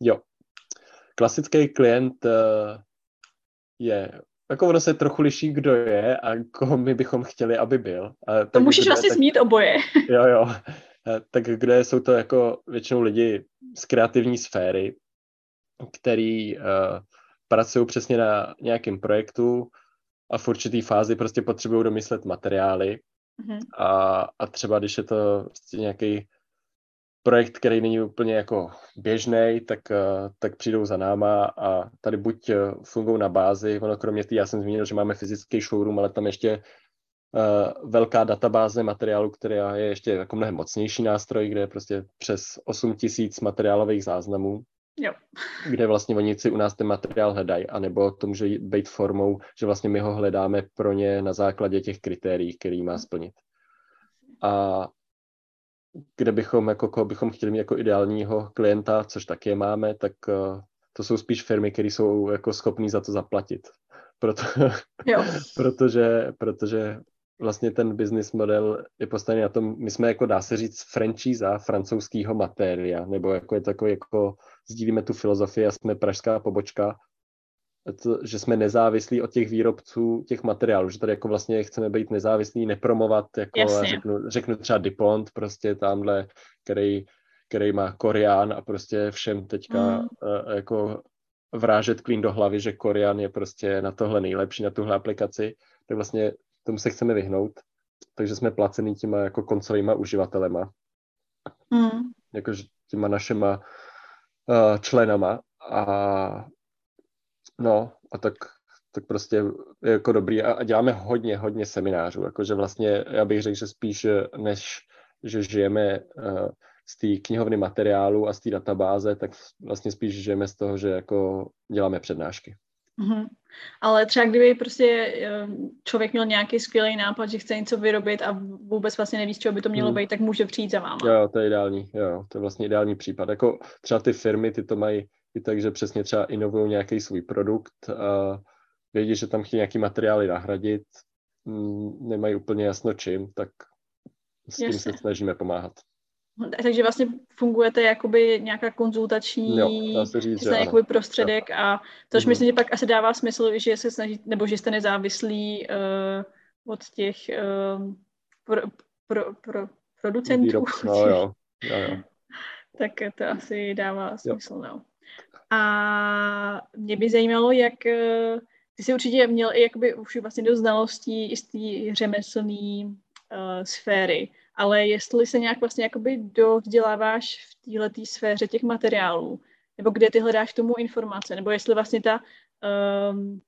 Speaker 2: Jo. Klasický klient uh, je, jako ono se trochu liší, kdo je a koho my bychom chtěli, aby byl. A
Speaker 1: to můžeš vlastně tak, zmínit oboje.
Speaker 2: jo, jo. Tak kde jsou to jako většinou lidi z kreativní sféry, který uh, pracují přesně na nějakém projektu, a v určitý fázi prostě potřebují domyslet materiály mm-hmm. a, a třeba když je to prostě nějaký projekt, který není úplně jako běžný, tak, uh, tak přijdou za náma a tady buď uh, fungují na bázi, ono kromě té, já jsem zmínil, že máme fyzický showroom, ale tam ještě uh, velká databáze materiálu, která je ještě jako mnohem mocnější nástroj, kde je prostě přes 8 tisíc materiálových záznamů
Speaker 1: Jo.
Speaker 2: kde vlastně oni si u nás ten materiál hledají, anebo to může být formou, že vlastně my ho hledáme pro ně na základě těch kritérií, který má splnit. A kde bychom, jako koho bychom chtěli mít jako ideálního klienta, což taky máme, tak uh, to jsou spíš firmy, které jsou jako schopní za to zaplatit. Proto, jo. protože, protože vlastně ten business model je postavený na tom, my jsme jako dá se říct franchise francouzského matéria, nebo jako je takový jako sdílíme tu filozofii a jsme pražská pobočka, to, že jsme nezávislí od těch výrobců těch materiálů, že tady jako vlastně chceme být nezávislí, nepromovat, jako
Speaker 1: Jasně.
Speaker 2: řeknu, řeknu třeba DuPont, prostě tamhle, který, který má Korean a prostě všem teďka
Speaker 1: Mm.
Speaker 2: uh, jako vrážet klín do hlavy, že Korean je prostě na tohle nejlepší, na tuhle aplikaci, tak vlastně tomu se chceme vyhnout. Takže jsme placený těma jako koncovýma uživatelema,
Speaker 1: Mm.
Speaker 2: jakože těma našima uh, členama a no a tak, tak prostě je jako dobrý a, a děláme hodně, hodně seminářů, jakože vlastně já bych řekl, že spíš než, že žijeme uh, z té knihovny materiálu a z té databáze, tak vlastně spíš žijeme z toho, že jako děláme přednášky.
Speaker 1: Mhm. Ale třeba kdyby prostě eh, člověk měl nějaký skvělý nápad, že chce něco vyrobit a vůbec vlastně neví, z čeho by to mělo
Speaker 2: Hmm.
Speaker 1: být, tak může přijít za váma.
Speaker 2: Jo, to je ideální, jo, to je vlastně ideální případ. Jako třeba ty firmy, ty to mají i tak, že přesně třeba inovují nějaký svůj produkt, a vědí, že tam chtějí nějaký materiály nahradit, mm, nemají úplně jasno čím, tak s tím se
Speaker 1: Jasně.
Speaker 2: snažíme pomáhat.
Speaker 1: Takže vlastně fungujete jakoby nějaká konzultační
Speaker 2: Jo, se říct, že
Speaker 1: jasně,
Speaker 2: ano.
Speaker 1: jakoby prostředek a tož
Speaker 2: Mhm.
Speaker 1: myslím, že pak asi dává smysl, že se snaží, nebo že jste nezávislí uh, od těch uh, pro, pro, pro, producentů.
Speaker 2: Výrobci, no jo, jo, jo.
Speaker 1: tak to asi dává smysl, no. A mě by zajímalo, jak eh, ty jsi určitě měl i jakoby už vlastně dost znalostí i z té řemeslné uh, sféry, ale jestli se nějak vlastně jakoby dovzděláváš v této sféře těch materiálů, nebo kde ty hledáš k tomu informace, nebo jestli vlastně ta, um,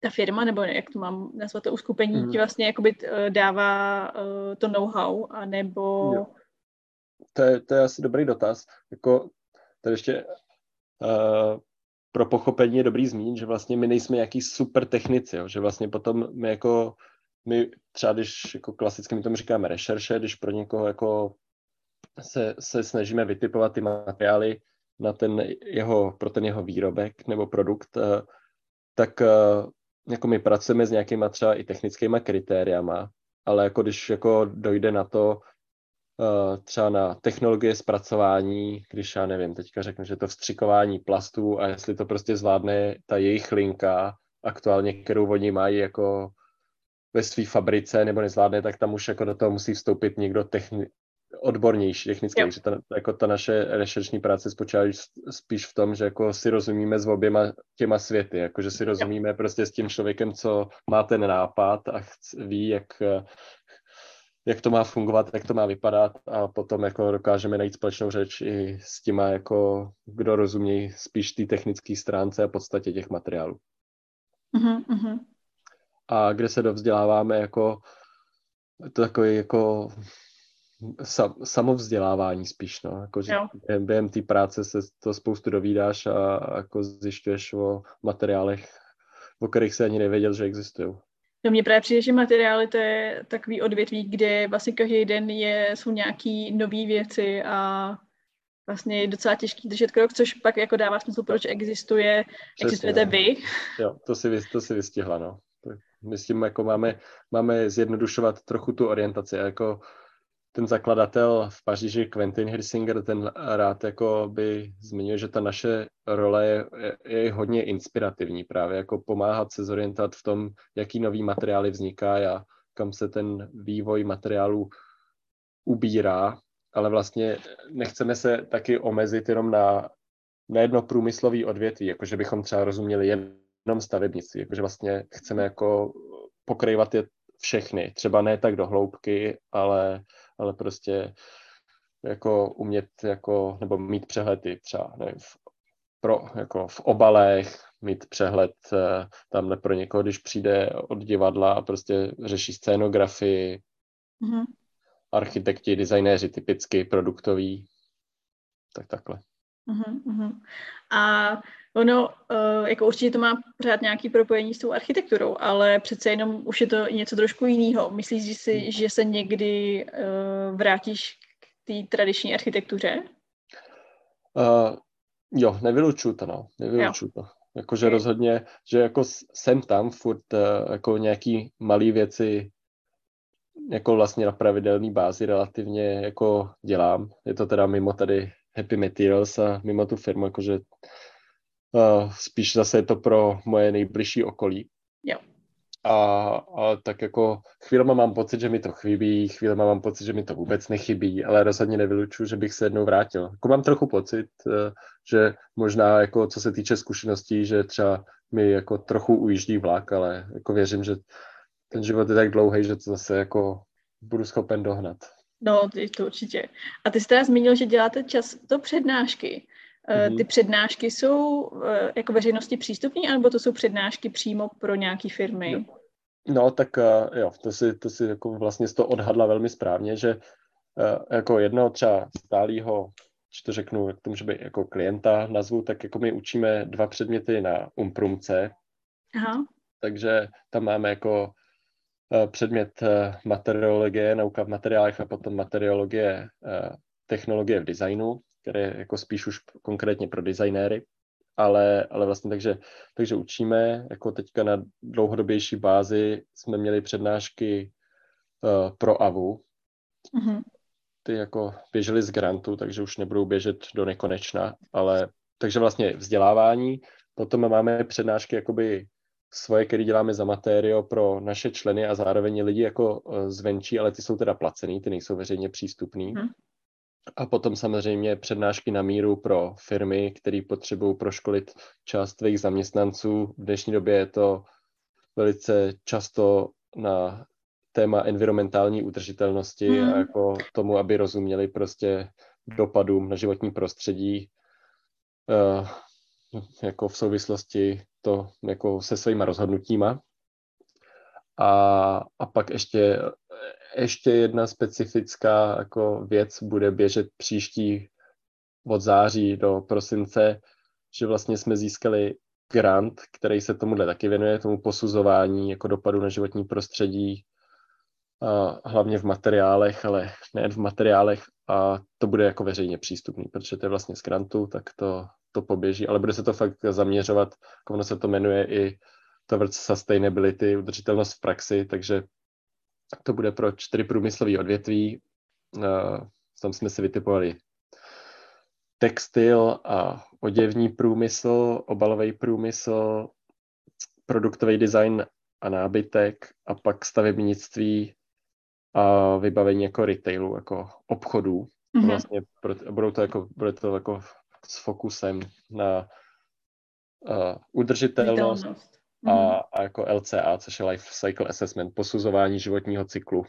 Speaker 1: ta firma, nebo jak to mám nazvat, to uskupení,
Speaker 2: Mhm.
Speaker 1: ti vlastně jakoby uh, dává uh, to know-how, anebo...
Speaker 2: Jo. To je, to je asi dobrý dotaz. Jako, tady ještě pro pochopení je dobrý zmínit, že vlastně my nejsme nějaký super technici, jo? že vlastně potom my jako, my třeba když jako klasicky my tomu říkáme rešerše, když pro někoho jako se, se snažíme vytipovat ty materiály na ten jeho, pro ten jeho výrobek nebo produkt, uh, tak uh, jako my pracujeme s nějakýma třeba i technickýma kritériama, ale jako když jako dojde na to, třeba na technologie zpracování, když já nevím, teďka řeknu, že to vstřikování plastů a jestli to prostě zvládne ta jejich linka aktuálně, kterou oni mají jako ve své fabrice nebo nezvládne, tak tam už jako do toho musí vstoupit někdo techni- odbornější, technický.
Speaker 1: Jo.
Speaker 2: Takže ta, jako ta naše rešeršní práce spočívá spíš v tom, že jako si rozumíme s oběma těma světy, jako že si rozumíme prostě s tím člověkem, co má ten nápad a chc- ví, jak, eh, jak to má fungovat, jak to má vypadat a potom jako dokážeme najít společnou řeč i s těma, jako, kdo rozumějí spíš té technické stránce a podstatě těch materiálů.
Speaker 1: Uh-huh, uh-huh.
Speaker 2: A kde se dovzděláváme jako to takový jako sam, samovzdělávání spíš, no, jako, že
Speaker 1: Jo.
Speaker 2: během, během té práce se to spoustu dovídáš a, a jako zjišťuješ o materiálech, o kterých se ani nevěděl, že existují.
Speaker 1: No mně právě přijde, že materiály to je takový odvětví, kde vlastně každý den je, jsou nějaký nové věci a vlastně je docela těžký držet krok, což pak jako dává smysl, proč existuje, existujete
Speaker 2: no.
Speaker 1: vy.
Speaker 2: Jo, to si, to si vystihla, no. Tak My s tím jako máme, máme zjednodušovat trochu tu orientaci. Jako ten zakladatel v Paříži, Quentin Hirsinger, ten rád jako by zmiňuje, že ta naše role je, je, je hodně inspirativní právě, jako pomáhat se zorientovat v tom, jaký nový materiály vznikají a kam se ten vývoj materiálů ubírá, ale vlastně nechceme se taky omezit jenom na, na jedno průmyslové odvětví, jakože bychom třeba rozuměli jenom stavebnictví, jakože vlastně chceme jako pokrývat je všechny, třeba ne tak do hloubky, ale, ale prostě jako umět jako, nebo mít přehledy třeba nevím, v, pro, jako v obalech, mít přehled eh, tamhle pro někoho, když přijde od divadla a prostě řeší scénografii,
Speaker 1: Mhm.
Speaker 2: architekti, designéři typicky, produktoví, tak takhle.
Speaker 1: Mhm. A ono, uh, jako určitě to má pořád nějaký propojení s tou architekturou, ale přece jenom už je to něco trošku jiného. Myslíš si, že se někdy uh, vrátíš k té tradiční architektuře?
Speaker 2: Uh, jo, nevylučuju to, no, nevylučuju to. Jakože rozhodně, že jako jsem tam furt uh, jako nějaký malý věci jako vlastně na pravidelné bázi relativně jako dělám. Je to teda mimo tady Happy Materials a mimo tu firmu, jakože uh, spíš zase je to pro moje nejbližší okolí.
Speaker 1: Jo.
Speaker 2: A, a tak jako chvílema mám pocit, že mi to chybí, chvílema mám pocit, že mi to vůbec nechybí, ale rozhodně nevylučuju, že bych se jednou vrátil. Jako mám trochu pocit, uh, že možná jako co se týče zkušeností, že třeba mi jako trochu ujíždí vlak, ale jako věřím, že ten život je tak dlouhý, že to zase jako budu schopen dohnat.
Speaker 1: No, to určitě. A ty jsi teda zmínil, že děláte často přednášky. Mm-hmm. Ty přednášky jsou eh, jako veřejnosti přístupné, anebo to jsou přednášky přímo pro nějaké firmy?
Speaker 2: No, no tak eh, jo, to si, to si jako vlastně to odhadla velmi správně, že jako jedno třeba stálého, či to řeknu, jak to může být jako klienta nazvu, tak jako my učíme dva předměty na Umprumce.
Speaker 1: Aha.
Speaker 2: Takže tam máme jako předmět eh, materiologie, nauka v materiálech a potom materiologie eh, technologie v designu, které je jako spíš už konkrétně pro designéry, ale, ale vlastně takže, takže učíme, jako teďka na dlouhodobější bázi jsme měli přednášky uh, pro AVU, mm-hmm. ty jako běžely z grantu, takže už nebudou běžet do nekonečna, ale takže vlastně vzdělávání, potom máme přednášky jakoby svoje, které děláme za Materio pro naše členy a zároveň lidi jako e, zvenčí, ale ty jsou teda placený, ty nejsou veřejně přístupný. Hmm. A potom samozřejmě přednášky na míru pro firmy, které potřebují proškolit část svých zaměstnanců. V dnešní době je to velice často na téma environmentální udržitelnosti hmm. a jako tomu, aby rozuměli prostě dopadům na životní prostředí, uh, jako v souvislosti to jako se svýma rozhodnutíma. A, a pak ještě, ještě jedna specifická jako věc bude běžet příští od září do prosince, že vlastně jsme získali grant, který se tomuhle taky věnuje, tomu posuzování jako dopadu na životní prostředí, a hlavně v materiálech, ale nejen v materiálech a to bude jako veřejně přístupný, protože to je vlastně z grantu, tak to, to poběží, ale bude se to fakt zaměřovat, jako ono se to jmenuje i towards sustainability, udržitelnost v praxi, takže to bude pro čtyři průmyslové odvětví. Tam jsme si vytipovali textil a oděvní průmysl, obalový průmysl, produktový design a nábytek a pak stavebnictví a vybavení jako retailu, jako obchodů. Mm-hmm. Vlastně budou to jako, bude to jako s fokusem na uh, udržitelnost a, mhm. a jako LCA, což je Life Cycle Assessment, posuzování životního cyklu.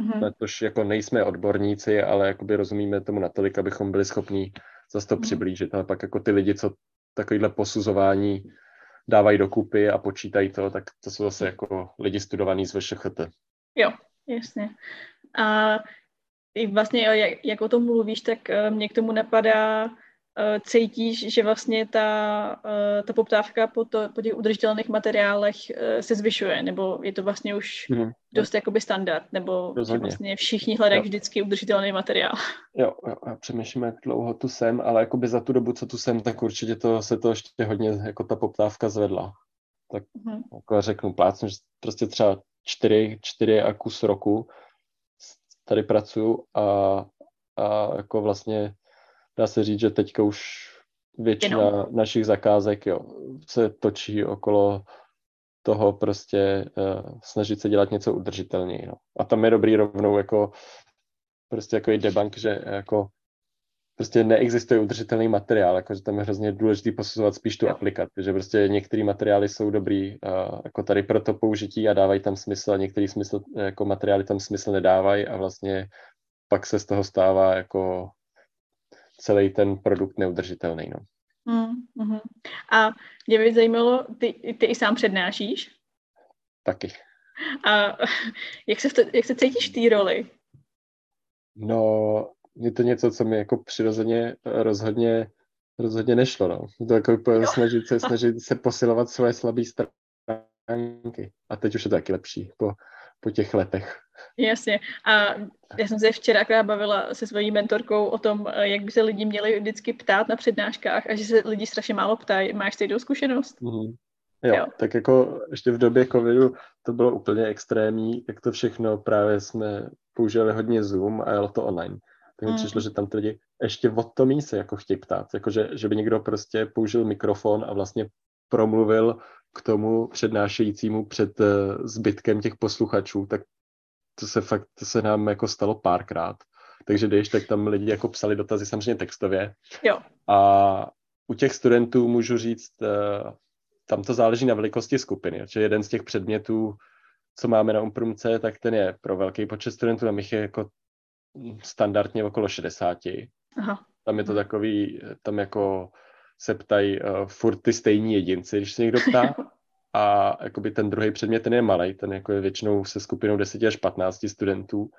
Speaker 2: Mm-hmm. Tož jako nejsme odborníci, ale jakoby rozumíme tomu natolik, abychom byli schopní zase to mm-hmm. přiblížit. Ale pak jako ty lidi, co takovýhle posuzování dávají dokupy a počítají to, tak to jsou zase jako lidi studovaní z VŠHT.
Speaker 1: Jo, jasně. A vlastně, jak, jak o tom mluvíš, tak eh, mě k tomu napadá cítíš, že vlastně ta, eh, ta poptávka po, to, po těch udržitelných materiálech eh, se zvyšuje, nebo je to vlastně už mm. dost jakoby standard, nebo vlastně všichni hledají jo. vždycky udržitelný materiál.
Speaker 2: Jo, jo, já přemýšlím, jak dlouho tu jsem, ale jakoby za tu dobu, co tu jsem, tak určitě to se to ještě hodně, jako ta poptávka zvedla. Tak mm. jako řeknu plácnu, že prostě třeba čtyři, čtyři a kus roku tady pracuju a, a jako vlastně dá se říct, že teďka už většina Jenom. našich zakázek jo, se točí okolo toho prostě uh, snažit se dělat něco udržitelněji. No. A tam je dobrý rovnou jako prostě jako i debank, že jako prostě neexistuje udržitelný materiál, jako že tam je hrozně důležité posuzovat spíš tu aplikaci, že prostě některé materiály jsou dobrý uh, jako tady pro to použití a dávají tam smysl a některý smysl, jako materiály tam smysl nedávají a vlastně pak se z toho stává jako celý ten produkt neudržitelný. No.
Speaker 1: Mm, mm. A mě by zajímalo, ty, ty i sám přednášíš?
Speaker 2: Taky.
Speaker 1: A jak se, to, jak se cítíš v té roli?
Speaker 2: No, je to něco, co mi jako přirozeně rozhodně, rozhodně nešlo. No. To jako snažit se, snažit se posilovat svoje slabé stránky. A teď už je to taky lepší po, po těch letech.
Speaker 1: Jasně. A já jsem se včera akorát bavila se svojí mentorkou o tom, jak by se lidi měli vždycky ptát na přednáškách a že se lidi strašně málo ptají. Máš stejnou zkušenost?
Speaker 2: Mm-hmm. Jo, jo, tak jako ještě v době covidu to bylo úplně extrémní, jak to všechno právě jsme používali hodně Zoom a jelo to online. Tak mi mm. přišlo, že tam ty lidi ještě o to se jako chtějí ptát, jako že, že by někdo prostě použil mikrofon a vlastně promluvil k tomu přednášejícímu před uh, zbytkem těch posluchačů, tak to se fakt, to se nám jako stalo párkrát. Takže když tak tam lidi jako psali dotazy samozřejmě textově.
Speaker 1: Jo.
Speaker 2: A u těch studentů můžu říct, uh, tam to záleží na velikosti skupiny, že jeden z těch předmětů, co máme na Umprumce, tak ten je pro velký počet studentů, tam jich je jako standardně okolo 60.
Speaker 1: Aha.
Speaker 2: Tam je to takový, tam jako se ptají uh, furt ty stejní jedinci, když se někdo ptá. A jakoby ten druhý předmět, ten je malý, ten jako je většinou se skupinou 10 až 15 studentů.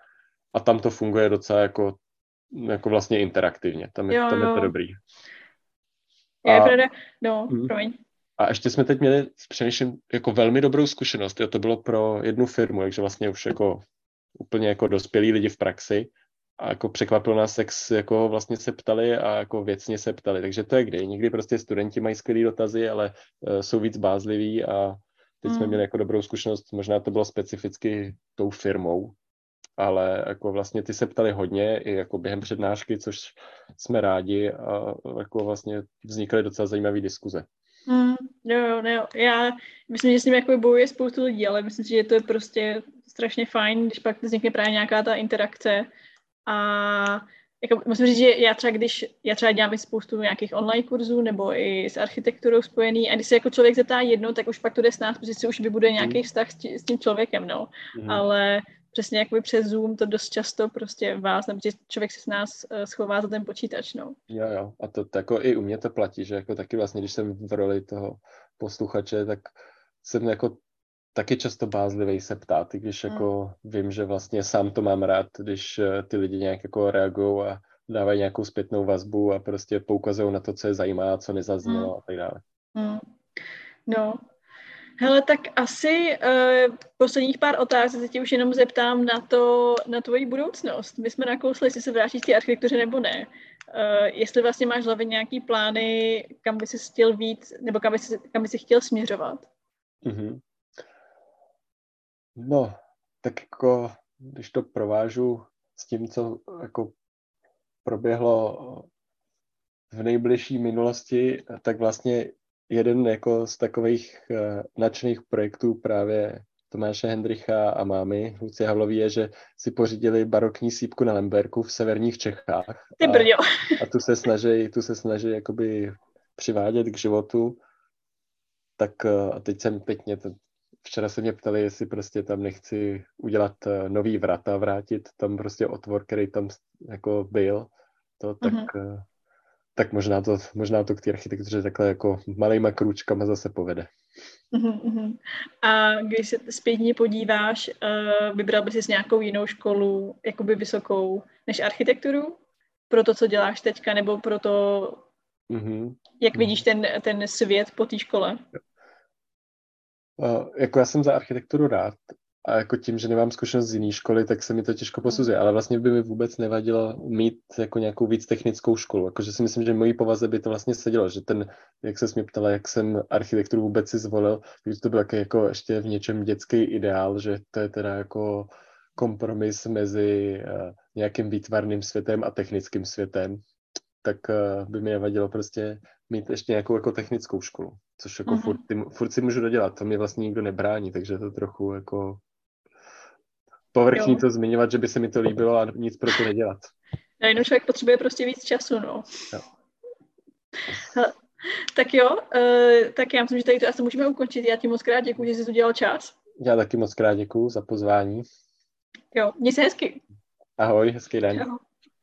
Speaker 2: A tam to funguje docela jako, jako vlastně interaktivně. Tam je, jo, tam je to dobrý.
Speaker 1: Je a, pravda, no, mm. promiň.
Speaker 2: A ještě jsme teď měli s přemýšlím jako velmi dobrou zkušenost. Jo, to bylo pro jednu firmu, takže vlastně už jako úplně jako dospělí lidi v praxi. A jako překvapilo nás, jak jako vlastně se ptali a jako věcně se ptali. Takže to je kdy. Někdy prostě studenti mají skvělé dotazy, ale uh, jsou víc bázliví a teď mm. jsme měli jako dobrou zkušenost. Možná to bylo specificky tou firmou, ale jako vlastně ty se ptali hodně i jako během přednášky, což jsme rádi a jako vlastně vznikaly docela zajímavé diskuze.
Speaker 1: Mm, jo, jo, jo. Já myslím, že s ním jako bojuje spoustu lidí, ale myslím si, že to je prostě strašně fajn, když pak vznikne právě nějaká ta interakce. A jako, musím říct, že já třeba, když já třeba dělám i spoustu nějakých online kurzů nebo i s architekturou spojený a když se jako člověk zeptá jednou, tak už pak to jde s nás, protože si už vybuduje nějaký mm. vztah s, tí, s tím člověkem, no. Mm. Ale přesně jakoby přes Zoom to dost často prostě vás, nebo člověk se s nás uh, schová za ten počítač, no.
Speaker 2: Jo, jo, a to, to jako i u mě to platí, že jako taky vlastně, když jsem v roli toho posluchače, tak jsem jako taky často bázlivý se ptát, i když mm. jako vím, že vlastně sám to mám rád, když uh, ty lidi nějak jako reagují a dávají nějakou zpětnou vazbu a prostě poukazují na to, co je zajímá, co nezaznělo mm. a tak dále.
Speaker 1: Mm. No, Hele, tak asi uh, posledních pár otázek se tě už jenom zeptám na to, na tvoji budoucnost. My jsme nakousli, jestli se vrátíš k té architektuře nebo ne. Uh, jestli vlastně máš hlavě nějaký plány, kam by si chtěl víc, nebo kam by kam by si chtěl směřovat?
Speaker 2: Mm-hmm. No, tak jako, když to provážu s tím, co jako proběhlo v nejbližší minulosti, tak vlastně jeden jako z takových uh, nadšených projektů právě Tomáše Hendricha a mámy Lucie Havlový je, že si pořídili barokní sípku na Lemberku v severních Čechách.
Speaker 1: Ty brďo.
Speaker 2: A, a tu se snaží, tu se snaží jakoby přivádět k životu. Tak uh, a teď jsem, mě to, včera se mě ptali, jestli prostě tam nechci udělat uh, nový vrata, vrátit tam prostě otvor, který tam jako byl. To, tak mm-hmm. tak možná to, možná to k té architektuře takhle jako malýma krůčkama zase povede.
Speaker 1: Uh-huh. A když se zpětně podíváš, uh, vybral bys si nějakou jinou školu, jakoby vysokou, než architekturu? Pro to, co děláš teďka, nebo pro to, uh-huh. jak vidíš ten, ten svět po té škole?
Speaker 2: Uh, jako já jsem za architekturu rád, a jako tím, že nemám zkušenost z jiné školy, tak se mi to těžko posuzuje, ale vlastně by mi vůbec nevadilo mít jako nějakou víc technickou školu. Jakože si myslím, že mojí povaze by to vlastně sedělo, že ten, jak se mě ptala, jak jsem architekturu vůbec si zvolil, když to byl jako, jako ještě v něčem dětský ideál, že to je teda jako kompromis mezi uh, nějakým výtvarným světem a technickým světem, tak uh, by mi nevadilo prostě mít ještě nějakou jako technickou školu, což jako mm-hmm. furt, furt si můžu dodělat, to mi vlastně nikdo nebrání, takže to trochu jako povrchní jo. to zmiňovat, že by se mi to líbilo a nic pro to nedělat.
Speaker 1: No, jenom člověk potřebuje prostě víc času, no. Jo. Tak jo, uh, tak já myslím, že tady to asi můžeme ukončit. Já ti moc krát děkuji, že jsi udělal čas.
Speaker 2: Já taky moc krát děkuji za pozvání.
Speaker 1: Jo, měj se hezky.
Speaker 2: Ahoj, hezký den. Čau.